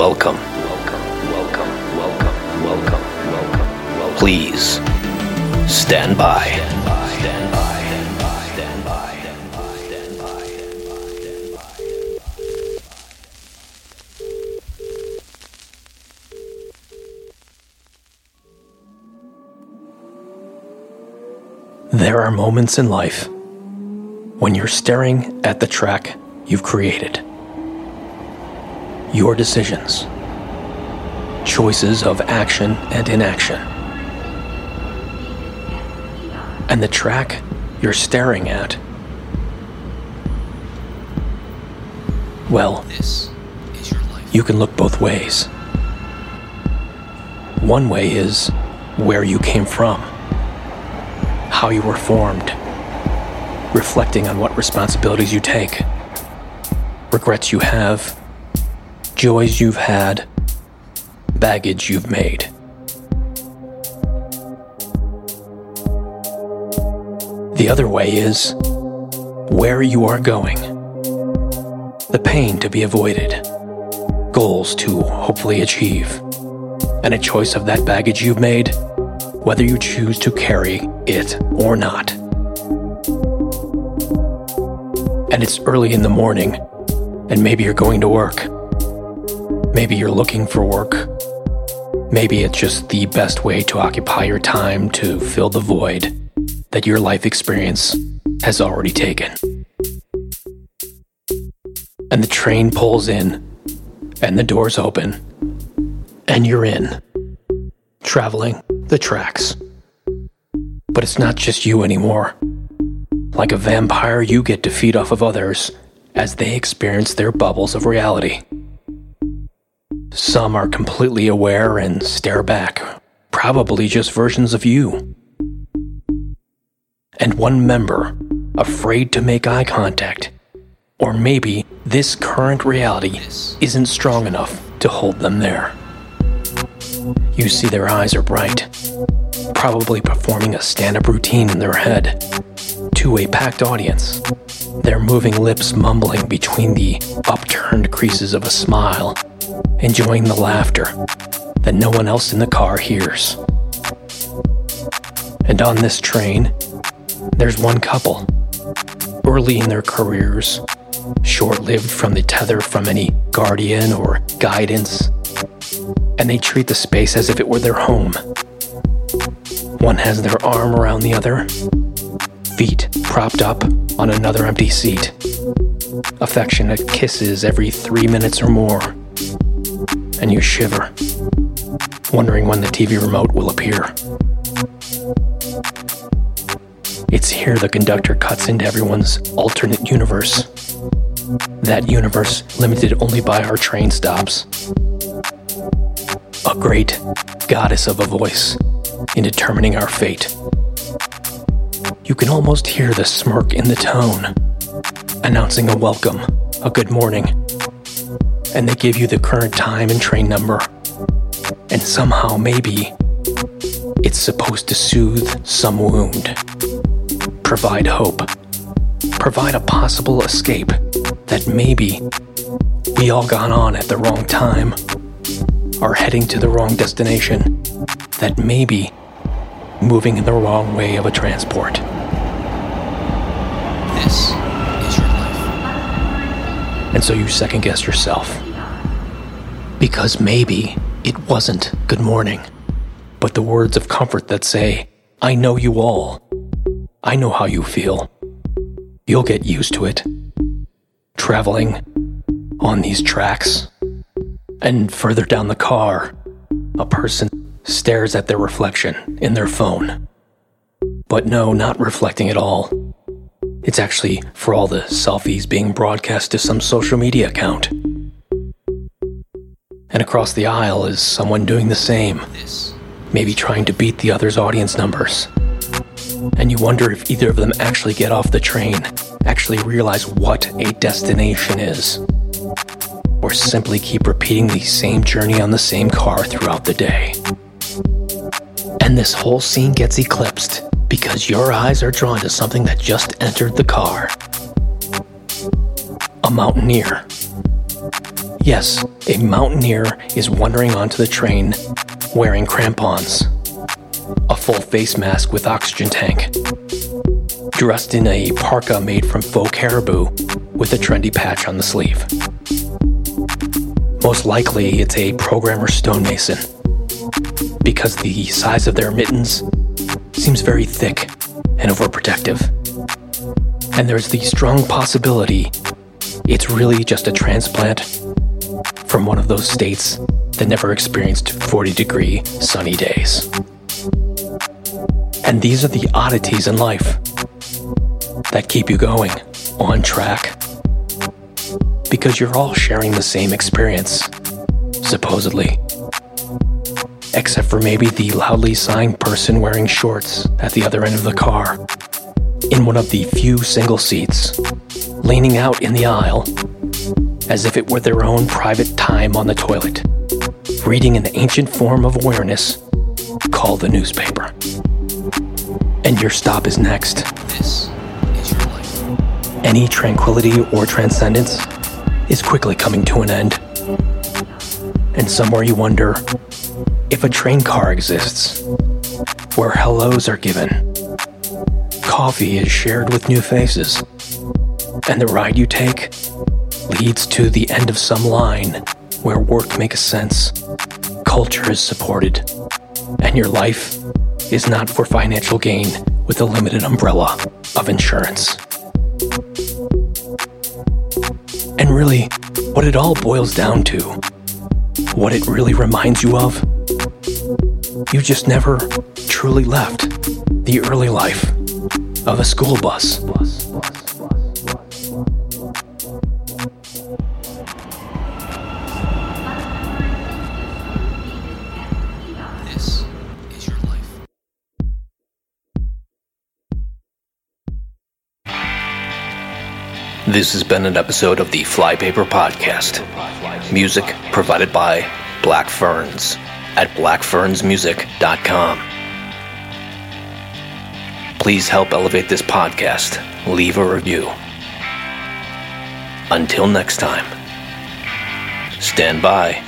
welcome. Welcome, welcome, welcome, welcome, Please stand by. Stand by. Stand by. There are moments in life when you're staring at the track you've created your decisions, choices of action and inaction. And the track you're staring at, well, This is your life. you can look both ways. One way is where you came from, how you were formed, reflecting on what responsibilities you take, regrets you have, joys you've had, baggage you've made. The other way is where you are going, the pain to be avoided goals to hopefully achieve, and a choice of that baggage you've made, whether you choose to carry it or not. And it's early in the morning, and maybe you're going to work. Maybe you're looking for work. Maybe it's just the best way to occupy your time to fill the void that your life experience has already taken. And the train pulls in, and the doors open, and you're in, traveling the tracks. But it's not just you anymore. Like a vampire, you get to feed off of others as they experience their bubbles of reality. Some are completely aware and stare back, probably just versions of you. And one member, afraid to make eye contact, or maybe this current reality isn't strong enough to hold them there. You see their eyes are bright, probably performing a stand up routine in their head. To a packed audience, their moving lips mumbling between the upturned creases of a smile, enjoying the laughter that no one else in the car hears. And on this train, there's one couple, early in their careers, short lived from the tether from any guardian or guidance, and they treat the space as if it were their home. One has their arm around the other, feet propped up on another empty seat, affectionate kisses every three minutes or more, and you shiver, wondering when the TV remote will appear. It's here the conductor cuts into everyone's alternate universe. That universe limited only by our train stops. A great goddess of a voice in determining our fate. You can almost hear the smirk in the tone, announcing a welcome, a good morning. And they give you the current time and train number. And somehow, maybe, it's supposed to soothe some wound provide hope, provide a possible escape that maybe we all got on at the wrong time, are heading to the wrong destination, that maybe moving in the wrong way of a transport. This is your life. And so you second guess yourself. Because maybe it wasn't good morning, but the words of comfort that say, I know you all. I know how you feel. You'll get used to it. Traveling on these tracks. And further down the car, a person stares at their reflection in their phone. But no, not reflecting at all. It's actually for all the selfies being broadcast to some social media account. And across the aisle is someone doing the same, maybe trying to beat the other's audience numbers. And you wonder if either of them actually get off the train, actually realize what a destination is, or simply keep repeating the same journey on the same car throughout the day. And this whole scene gets eclipsed because your eyes are drawn to something that just entered the car. A mountaineer. Yes, a mountaineer is wandering onto the train wearing crampons, a full face mask with oxygen tank, dressed in a parka made from faux caribou with a trendy patch on the sleeve. Most likely, it's a programmer stonemason, because the size of their mittens seems very thick and overprotective. And there's the strong possibility it's really just a transplant from one of those states that never experienced 40 degree sunny days. And these are the oddities in life that keep you going on track. Because you're all sharing the same experience, supposedly. Except for maybe the loudly sighing person wearing shorts at the other end of the car, in one of the few single seats, leaning out in the aisle as if it were their own private time on the toilet, reading an ancient form of awareness called the newspaper. And your stop is next. This is your life. Any tranquility or transcendence is quickly coming to an end. And somewhere you wonder if a train car exists where hellos are given, coffee is shared with new faces, and the ride you take leads to the end of some line where work makes sense, culture is supported, and your life is not for financial gain with a limited umbrella of insurance. And really, what it all boils down to, what it really reminds you of, you just never truly left the early life of a school bus. This is your life. This has been an episode of the Flypaper Podcast. Music provided by Black Ferns at blackfernsmusic.com. Please help elevate this podcast. Leave a review. Until next time, stand by